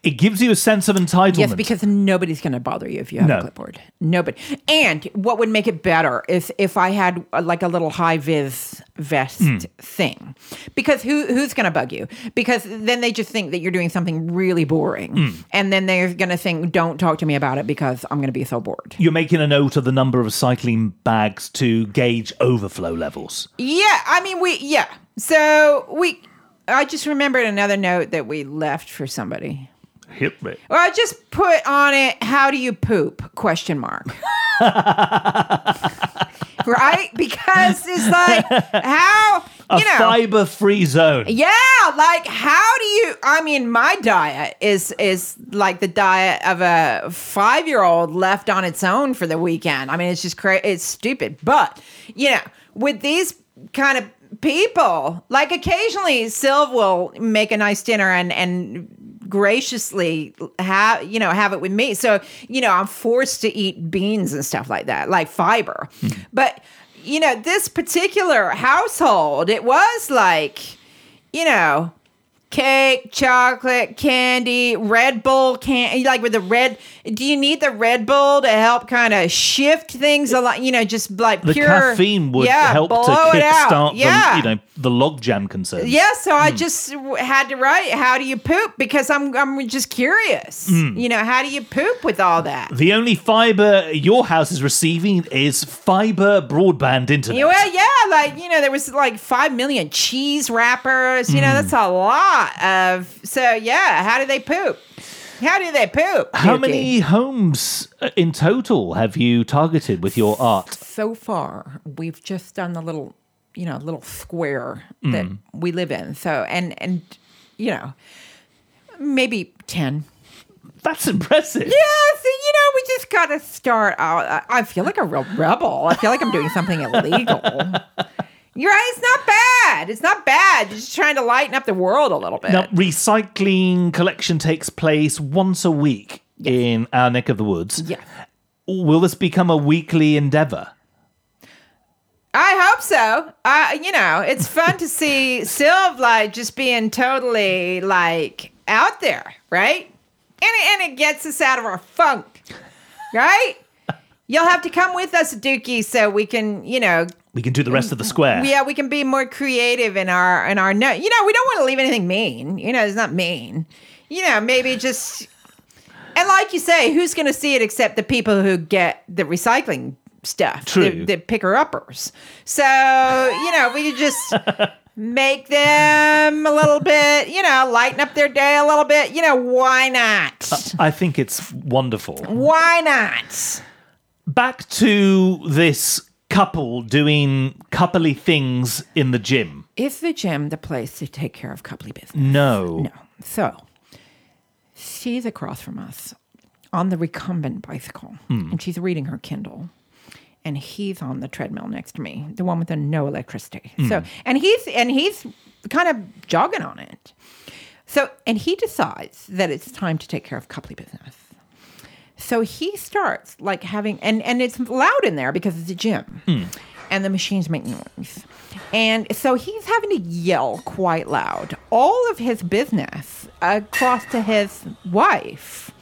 It gives you a sense of entitlement. Yes, because nobody's going to bother you if you have No. a clipboard. Nobody. And what would make it better is if I had uh, like a little high vis vest Hmm. thing, because who who's going to bug you? Because then they just think that you're doing something really boring, Hmm. and then they're going to think, "Don't talk to me about it because I'm going to be so bored." You're making a note of the number of cycling bags to gauge overflow levels. Yeah, I mean we yeah. So we. I just remembered another note that we left for somebody. Hit me. Well, I just put on it, how do you poop? Question mark. right? Because it's like, how, A you know. fiber free zone. yeah, like how do you I mean my diet is is like the diet of a 5-year-old left on its own for the weekend. I mean it's just crazy it's stupid. But, you know, with these kind of people, like occasionally Sylv will make a nice dinner and and graciously have you know have it with me. So you know i'm forced to eat beans and stuff like that like fiber. Hmm. But you know this particular household it was like you know cake chocolate candy red bull can like with the red do you need the red bull to help kind of shift things a lot you know just like The pure caffeine would yeah, help to kickstart yeah the, you know, the logjam concerns. yeah, so Hmm. I just had to write, "How do you poop?" Because I'm I'm just curious. Hmm. You know, how do you poop with all that? The only fiber your house is receiving is fiber broadband internet. Yeah, well, yeah, like you know, there was like five million cheese wrappers. You know, that's a lot of. So yeah, how do they poop? How do they poop? How many homes uh, in total have you targeted with your art? So far, we've just done the little, you know, little square that Mm. we live in. So and and you know, maybe ten. That's impressive. Yeah, so you know, we just gotta start out. I- I feel like a real rebel. I feel like I'm doing something illegal. You're right. It's not bad. It's not bad. You're just trying to lighten up the world a little bit. Now, recycling collection takes place once a week in our neck of the woods. Yeah. Will this become a weekly endeavor? I hope so. Uh, you know, it's fun to see Sylv like just being totally like out there, right? And it, and it gets us out of our funk, right? You'll have to come with us, Dukey, so we can, you know, We can do the rest of the mm-hmm. square. yeah, we can be more creative in our in our no. You know, we don't want to leave anything mean. You know, it's not mean. You know, maybe just and like you say, who's going to see it except the people who get the recycling stuff, True. the, the picker uppers. So you know, we could just make them a little bit. You know, lighten up their day a little bit. You know, why not? Uh, I think it's wonderful. Why not? Back to this couple doing coupley things in the gym. Is the gym the place to take care of coupley business? No. No. So she's across from us on the recumbent bicycle, hmm. and she's reading her Kindle. And he's on the treadmill next to me, the one with the no electricity. Hmm. So, and he's and he's kind of jogging on it. So, and he decides that it's time to take care of coupley business. So he starts like having, and and it's loud in there because it's a gym, hmm. and the machines make noise, and so he's having to yell quite loud all of his business across to his wife.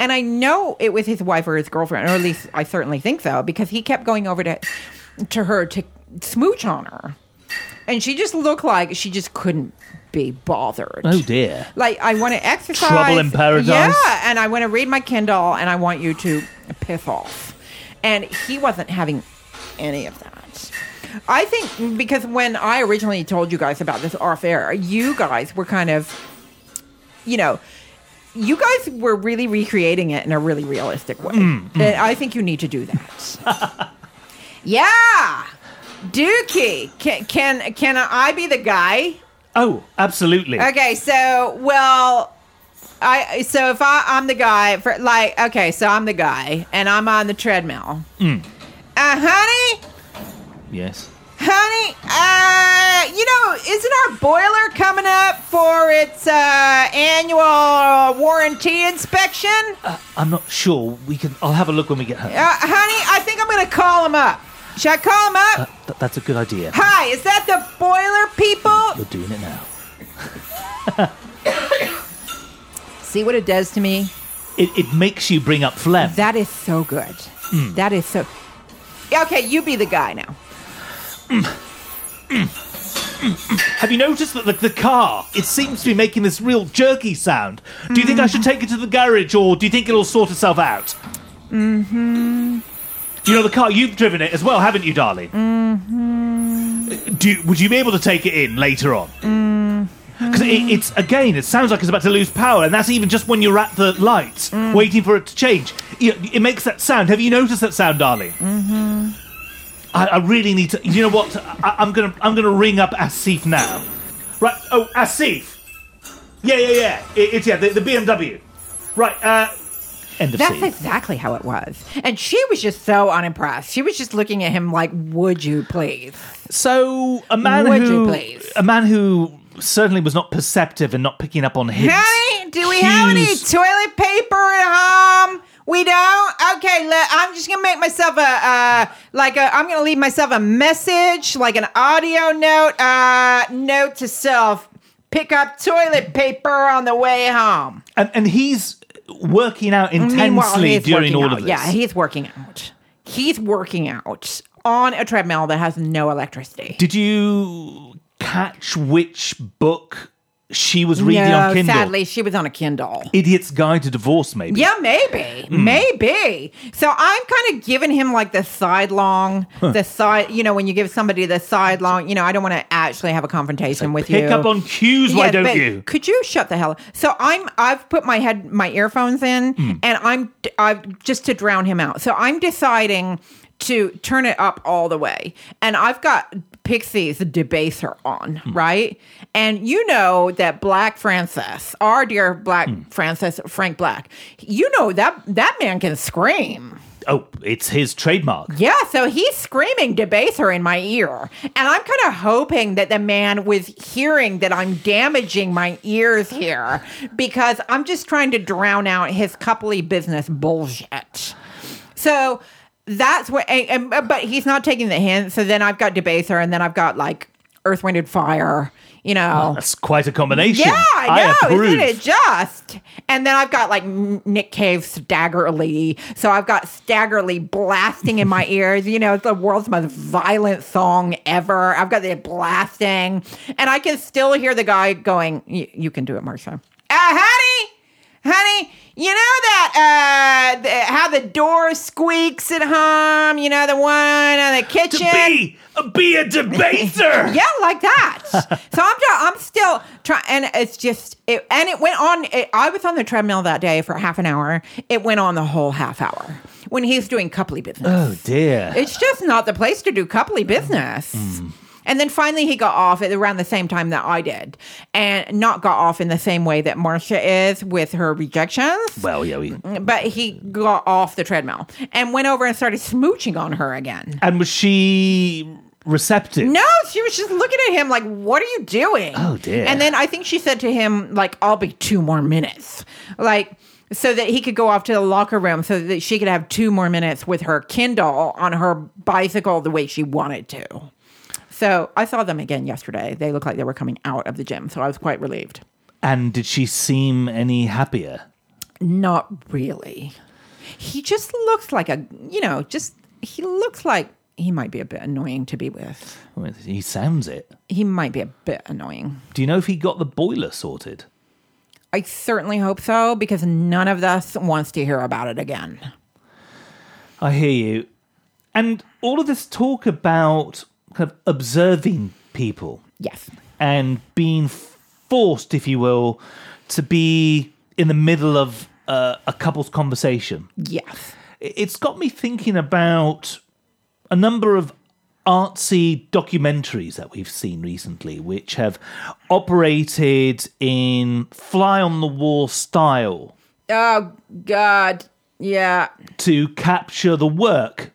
And I know it was his wife or his girlfriend, or at least I certainly think so, because he kept going over to to her to smooch on her, and she just looked like she just couldn't be bothered. Oh dear. Like I want to exercise. Trouble in paradise? Yeah, and I want to read my Kindle, and I want you to piss off. And he wasn't having any of that. I think because when I originally told you guys about this off air, you guys were kind of, you know, you guys were really recreating it in a really realistic way. Mm, And I think you need to do that. yeah, Dukey, can can can I be the guy? Oh, absolutely. Okay, so well, I so if I I'm the guy for like okay, so I'm the guy and I'm on the treadmill. Mm. Uh, honey, Yes. Honey, uh, you know, isn't our boiler coming up for its uh, annual warranty inspection? Uh, I'm not sure. We can. I'll have a look when we get home. honey, I think I'm gonna call him up. Should I call him up? Uh, th- that's a good idea. Hi, is that the boiler people? You're doing it now. See what it does to me? It, it makes you bring up phlegm. That is so good. Mm. That is so. Okay, you be the guy now. Have you noticed that the, the car, it seems to be making this real jerky sound? Do you think I should mm-hmm. take it to the garage or do you think it'll sort itself out? Mm-hmm. Mm-hmm. You know the car, you've driven it as well, haven't you, darling? Mm-hmm. Do you, would you be able to take it in later on? Because it, it's, again, it sounds like it's about to lose power, and that's even just when you're at the lights, waiting for it to change. Know, it makes that sound. Have you noticed that sound, darling? I, I really need to. You know what? I, I'm gonna I'm gonna ring up Asif now. Right. Oh, Asif. Yeah, yeah, yeah. It, it's yeah the, the BMW. Right. Uh. End of That's scene. exactly how it was. And she was just so unimpressed. She was just looking at him like, would you please? So a man Would you who please? a man who certainly was not perceptive and not picking up on hints. Honey, do we have any cues. toilet paper at home? We don't. Okay, le- I'm just gonna make myself a uh, like a. I'm gonna leave myself a message, like an audio note. Uh, note to self: pick up toilet paper on the way home. and, and he's working out intensely during all out. of this. Yeah, he's working out. He's working out on a treadmill that has no electricity. Did you catch which book she was reading no, on Kindle? sadly, she was on a Kindle. Idiot's Guide to Divorce, maybe. Yeah, maybe, Hmm. maybe. So I'm kind of giving him like the sidelong, the side. You know, when you give somebody the sidelong, you know, I don't want to actually have a confrontation with you. Pick up on cues, why don't you? Could you shut the hell up? So I'm I've put my head my earphones in Hmm. and I'm I've just to drown him out. So I'm deciding to turn it up all the way. And I've got Pixies' debaser on, Hmm. right? And you know that Black Francis, our dear Black Hmm. Francis Frank Black, you know that that man can scream. Oh, it's his trademark. Yeah, so he's screaming debaser in my ear. And I'm kind of hoping that the man was hearing that I'm damaging my ears here because I'm just trying to drown out his coupley business bullshit. So that's what, and, and- but he's not taking the hint. So then I've got debaser and then I've got like Earth, Wind, and Fire, you know. That's quite a combination. Yeah, I know, approve. isn't it just? And then I've got like Nick Cave Stagger Lee. So I've got Stagger Lee blasting in my ears. You know, it's the world's most violent song ever. I've got it blasting, and I can still hear the guy going, "Y- "You can do it, Marsha." Uh, honey, honey, you know that uh, the, how the door squeaks at home. You know the one in the kitchen. To be, be a debater. Yeah, like that. so I'm I'm still trying, and it's just it, and it went on. It, I was on the treadmill that day for half an hour. It went on the whole half hour when he's doing coupley business. Oh dear. It's just not the place to do coupley business. And then finally, he got off at around the same time that I did, and not got off in the same way that Marsha is with her rejections. well, yeah, we. But he got off the treadmill and went over and started smooching on her again. And was she receptive? No, she was just looking at him like, "What are you doing?" Oh, dear. And then I think she said to him, "Like, I'll be two more minutes," like so that he could go off to the locker room so that she could have two more minutes with her Kindle on her bicycle the way she wanted to. So I saw them again yesterday. They looked like they were coming out of the gym, so I was quite relieved. And did she seem any happier? Not really. He just looks like a, you know, just he looks like he might be a bit annoying to be with. Well, he sounds it. He might be a bit annoying. Do you know if he got the boiler sorted? I certainly hope so because none of us wants to hear about it again. I hear you. And all of this talk about kind of observing people Yes. and being forced, if you will, to be in the middle of uh, a couple's conversation. Yes. It's got me thinking about a number of artsy documentaries that we've seen recently, which have operated in fly on the wall style Oh God. Yeah. to capture the work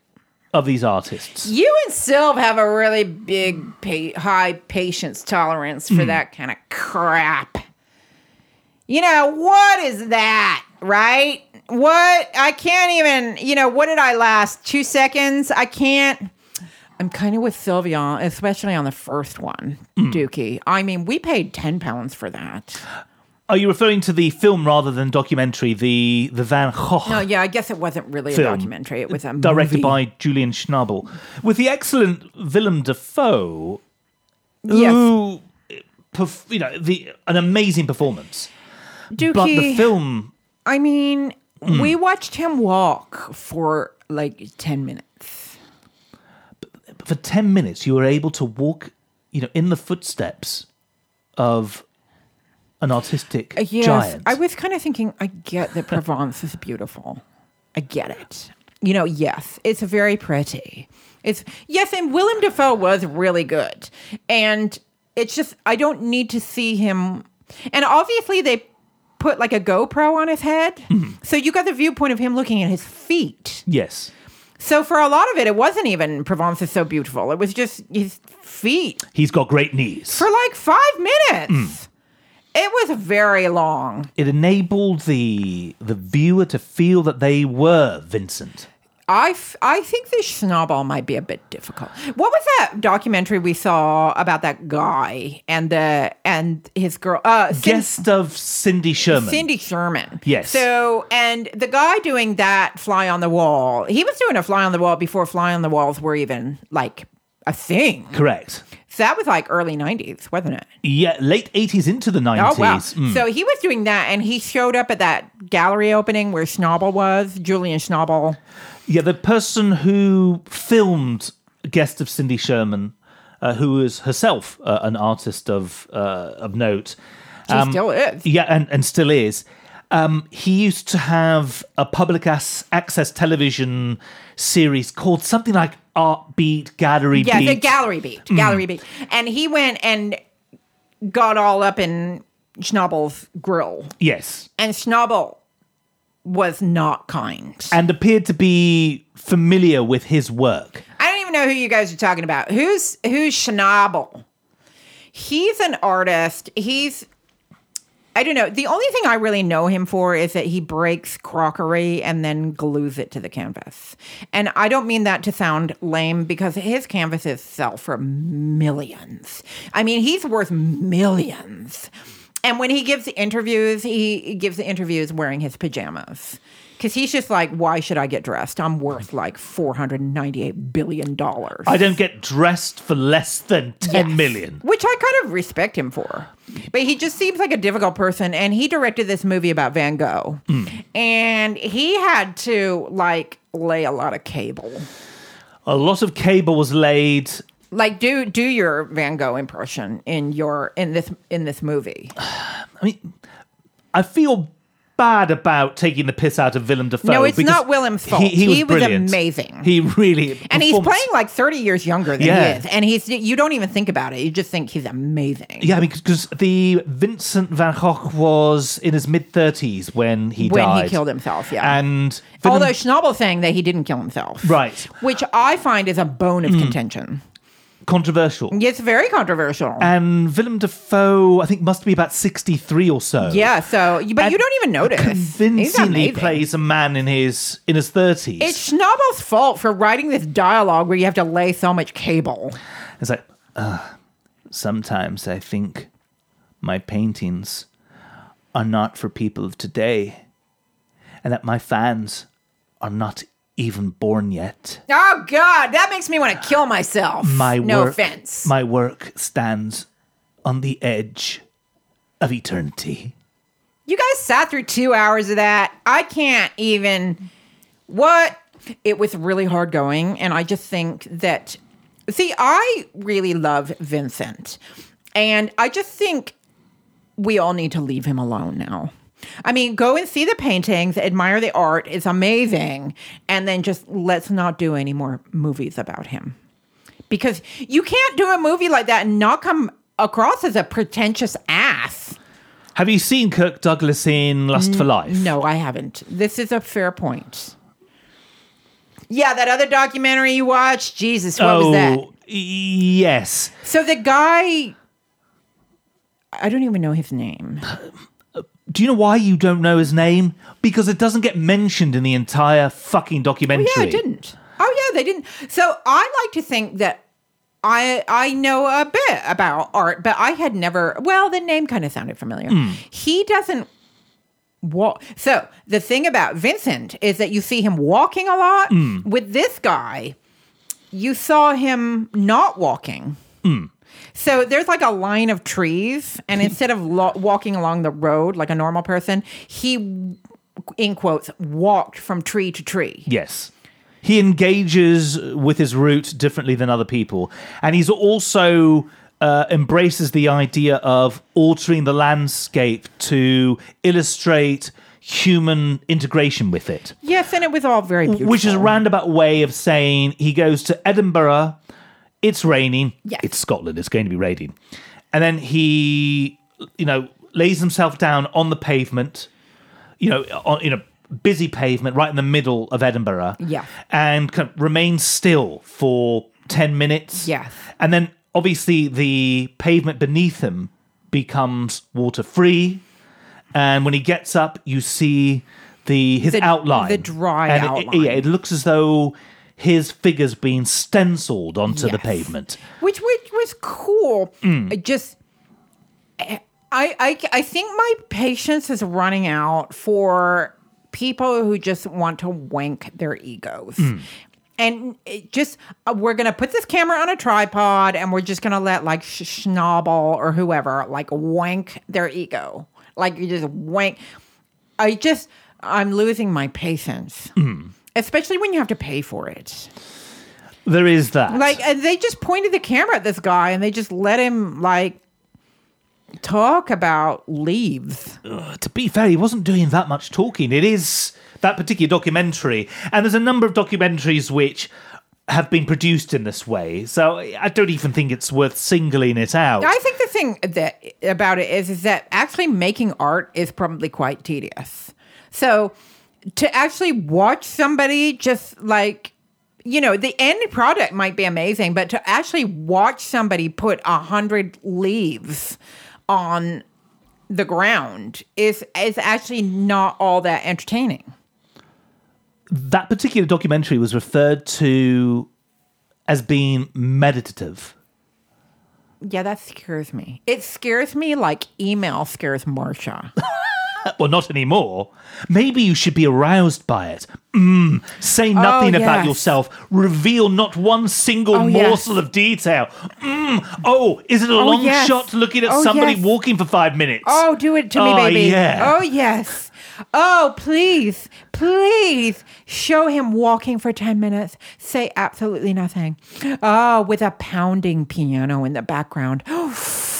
of these artists. You and Sylv have a really big, pa- high patience tolerance for hmm. that kind of crap. You know, what is that, right? What? I can't even, you know, what did I last? Two seconds? I can't. I'm kind of with Sylvia, especially on the first one, hmm. Dukey. I mean, we paid 10 pounds for that. Are you referring to the film rather than documentary, the the Van Gogh No, yeah, I guess it wasn't really a documentary. It was a directed movie. by Julian Schnabel, with the excellent Willem Dafoe, Yes. who, you know, the an amazing performance. Dukey. But the film, I mean, Hmm. we watched him walk for like 10 minutes. for ten minutes, you were able to walk, you know, in the footsteps of an artistic Uh, Yes, giant. I was kind of thinking, I get that Provence is beautiful. I get it. You know, yes, it's very pretty. It's yes, and Willem Dafoe was really good. And it's just I don't need to see him and obviously they put like a GoPro on his head. Mm-hmm. So you got the viewpoint of him looking at his feet. yes, So for a lot of it, it wasn't even Provence is so beautiful. It was just his feet he's got great knees. for like five minutes. Mm. It was very long. it enabled the the viewer to feel that they were Vincent. I, f- I think the Schnabel might be a bit difficult. What was that documentary we saw about that guy and the and his girl? Uh, Cin- Guest of Cindy Sherman. Cindy Sherman. Yes. So and the guy doing that fly on the wall, he was doing a fly on the wall before fly on the walls were even like a thing. Correct. So that was like early '90s, wasn't it? Yeah, late eighties into the 90s. Oh wow! So he was doing that, and he showed up at that gallery opening where Schnabel was, Julian Schnabel. Yeah, the person who filmed Guest of Cindy Sherman, uh, who was herself uh, an artist of uh, of note. She still is. Yeah, and, and still is. Um, he used to have a public access television series called something like Art Beat, Gallery Yeah, Beat. Yeah, the gallery beat, gallery beat, and he went and got all up in Schnabel's grill, yes, and Schnabel was not kind. and appeared to be familiar with his work. I don't even know who you guys are talking about. Who's who's Schnabel? He's an artist. He's I don't know. The only thing I really know him for is that he breaks crockery and then glues it to the canvas. And I don't mean that to sound lame because his canvases sell for millions. I mean, he's worth millions. And when he gives interviews, he gives interviews wearing his pajamas. Because he's just like, why should I get dressed? I'm worth like $498 billion. I don't get dressed for less than ten Yes. million. Which I kind of respect him for. But he just seems like a difficult person. And he directed this movie about Van Gogh. Hmm. And he had to like lay a lot of cable. A lot of cable was laid. Like do do your Van Gogh impression in your in this in this movie. I mean, I feel bad about taking the piss out of Willem Dafoe. No, it's not Willem's fault. He, he was, He was amazing. He really And he's playing like 30 years younger than Yeah. he is. And he's you don't even think about it. You just think he's amazing. Yeah, because the Vincent van Gogh was in his mid thirties when he When he killed himself, yeah. and Willem- Although Schnabel saying that he didn't kill himself. Right. Which I find is a bone of mm. contention. Controversial. It's very controversial. And Willem Dafoe, I think, must be about sixty-three or so. yeah, so but you don't even notice. Convincingly plays a man in his in his thirties. It's Schnabel's fault for writing this dialogue where you have to lay so much cable. It's like, uh, sometimes I think my paintings are not for people of today, and that my fans are not even born yet. Oh God, that makes me want to kill myself. My no work, offense. my work stands on the edge of eternity. you guys sat through two hours of that. I can't even. What? It was really hard going, and I just think that. See, I really love Vincent, and I just think we all need to leave him alone now. I mean, go and see the paintings, admire the art, it's amazing, and then just let's not do any more movies about him. Because you can't do a movie like that and not come across as a pretentious ass. Have you seen Kirk Douglas in Lust for Life? No, I haven't. This is a fair point. Yeah, that other documentary you watched. Jesus, what was that? Oh, yes. So the guy, I don't even know his name. Do you know why you don't know his name? Because it doesn't get mentioned in the entire fucking documentary. Oh, yeah, it didn't. Oh yeah, they didn't. So I like to think that I I know a bit about art, but I had never. Well, the name kind of sounded familiar. Hmm. He doesn't walk. So the thing about Vincent is that you see him walking a lot. Hmm. With this guy, you saw him not walking. Hmm. So there's like a line of trees, and instead of lo- walking along the road like a normal person, he, in quotes, walked from tree to tree. Yes. He engages with his route differently than other people. And he's also uh, embraces the idea of altering the landscape to illustrate human integration with it. Yes, and it was all very beautiful. Which is a roundabout way of saying he goes to Edinburgh, it's raining, Yes. it's Scotland, it's going to be raining. And then he, you know, lays himself down on the pavement, you know, on, in a busy pavement right in the middle of Edinburgh. Yeah. And kind of remains still for 10 minutes. Yeah. And then obviously the pavement beneath him becomes water free. And when he gets up, you see the his The- outline, the dry and it- outline. yeah, it looks as though his figures being stenciled onto the pavement. which which was cool. Mm. It just I, I I think my patience is running out for people who just want to wank their egos. Mm. And it just uh, we're gonna put this camera on a tripod, and we're just gonna let like Sch- Schnabel or whoever like wank their ego, like you just wank. I just I'm losing my patience, Mm. Especially when you have to pay for it. There is that. Like and they just pointed the camera at this guy and they just let him like talk about leaves. Uh, to be fair, he wasn't doing that much talking. It is that particular documentary, and there's a number of documentaries which have been produced in this way. So I don't even think it's worth singling it out. I think the thing that about it is is that actually making art is probably quite tedious. So to actually watch somebody just like you know the end product might be amazing, but to actually watch somebody put a hundred leaves on the ground is is actually not all that entertaining. that particular documentary was referred to as being meditative. Yeah, that scares me. It scares me like email scares Marsha. Well, not anymore. Maybe you should be aroused by it. Mm, say nothing about yes. yourself. Reveal not one single Oh, yes. morsel of detail. Mm, oh, is it a long yes. shot looking at Oh, somebody yes. walking for five minutes? Oh, do it to me, Oh, baby. yeah. Oh, yes. Oh, please, please show him walking for 10 minutes. Say absolutely nothing. Oh, with a pounding piano in the background.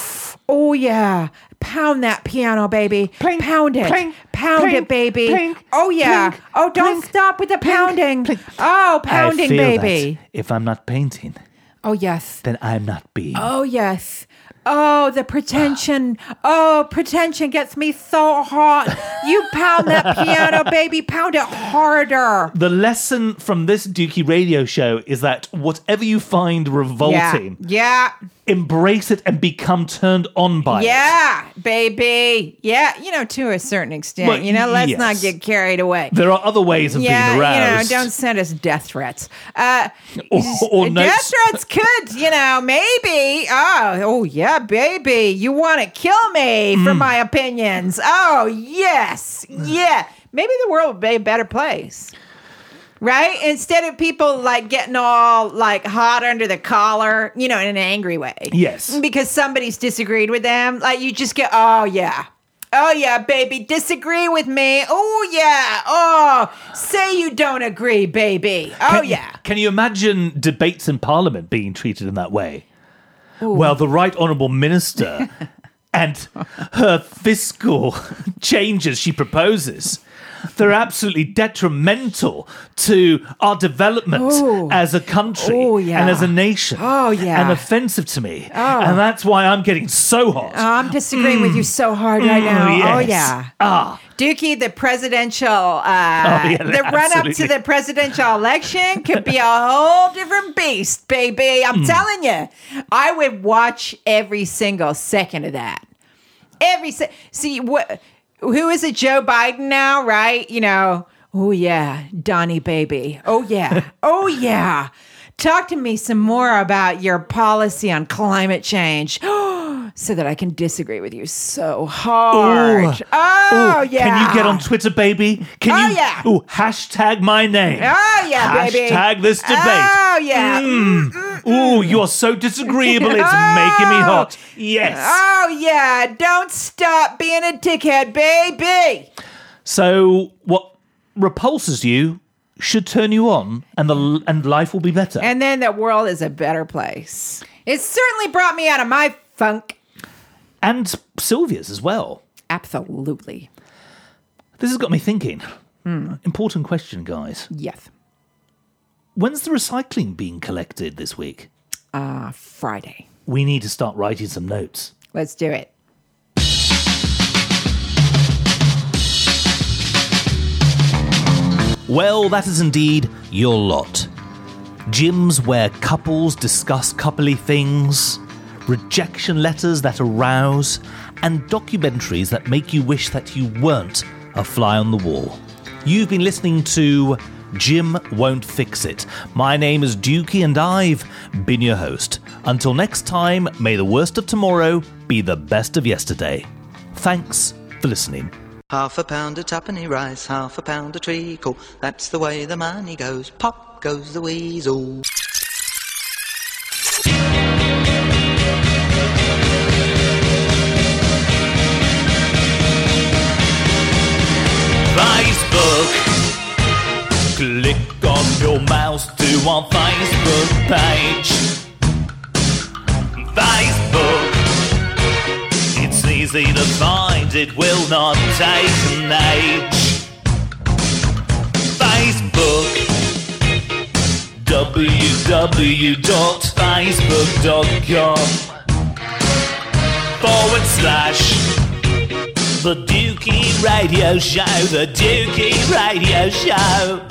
Oh, yeah. Pound that piano, baby. Plink, Pound it. plink, Pound plink, it, baby. plink, oh, yeah. oh, don't stop with the pounding. Oh, pounding, baby. If I'm not painting, Oh, yes. then I'm not being. Oh yes. Oh, the pretension. Oh, pretension gets me so hot. You pound that piano, baby. Pound it harder. The lesson from this Dukey radio show is that whatever you find revolting, Yeah. Embrace it and become turned on by it. Yeah, baby. Yeah, you know, to a certain extent. Well, you know, let's not get carried away. There are other ways of yeah, being you know, don't send us death threats. Uh, Or- or death notes. threats could, you know, maybe. Oh, oh yeah, baby, you want to kill me Hmm. for my opinions? Oh yes, yeah. Maybe the world would be a better place. Right? Instead of people like getting all like hot under the collar, you know, in an angry way. Yes. Because somebody's disagreed with them. Like you just get, oh yeah. Oh yeah, baby, disagree with me. Oh yeah. Oh, say you don't agree, baby. Oh Can- yeah. Can you imagine debates in Parliament being treated in that way? Well, the Right Honourable Minister and her fiscal changes she proposes. They're absolutely detrimental to our development Oh. as a country Oh, yeah. and as a nation. Oh, yeah. And offensive to me. And that's why I'm getting so hot. I'm disagreeing with you so hard right now. Oh yeah. Ah. Dukey, the presidential, uh, yeah, the run up to the presidential election could be a whole different beast, baby. I'm telling you, I would watch every single second of that. Every se- see what? Who is it? Joe Biden now, right? You know. Oh yeah, Donnie baby. Oh yeah. oh yeah. Talk to me some more about your policy on climate change. Oh, So that I can disagree with you so hard. Oh, Ooh, yeah. Can you get on Twitter, baby? Can Oh, you? yeah. Ooh, hashtag my name. Oh yeah, baby. Hashtag this oh, debate. Oh yeah. Mm. mm, mm ooh, mm. you are so disagreeable. It's making me oh. hot. Yes. Oh yeah. Don't stop being a dickhead, baby. So, what repulses you should turn you on, and the and life will be better. And then the world is a better place. It certainly brought me out of my funk. And Sylvia's as well. Absolutely. This has got me thinking. Hmm. Important question, guys. Yes. When's the recycling being collected this week? Uh, Friday. We need to start writing some notes. Let's do it. Well, that is indeed your lot. Gyms where couples discuss coupley things, rejection letters that arouse, and documentaries that make you wish that you weren't a fly on the wall. You've been listening to Gym Won't Fix It. My name is Dukey and I've been your host. Until next time, may the worst of tomorrow be the best of yesterday. Thanks for listening. Half a pound of tuppenny rice, half a pound of treacle. That's the way the money goes. Pop goes the weasel. Our Facebook page. Facebook. It's easy to find, it will not take an age. Facebook. www.facebook.com forward slash the Dukey Radio Show, the Dukey Radio Show.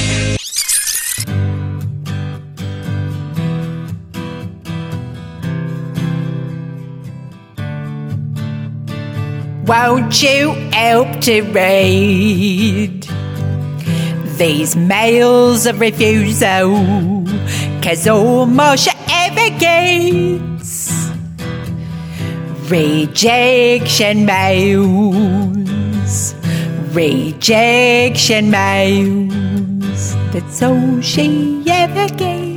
Won't you help to read these mails of refusal? Cause all Marsha ever gets rejection mails, rejection mails. That's all she ever gets.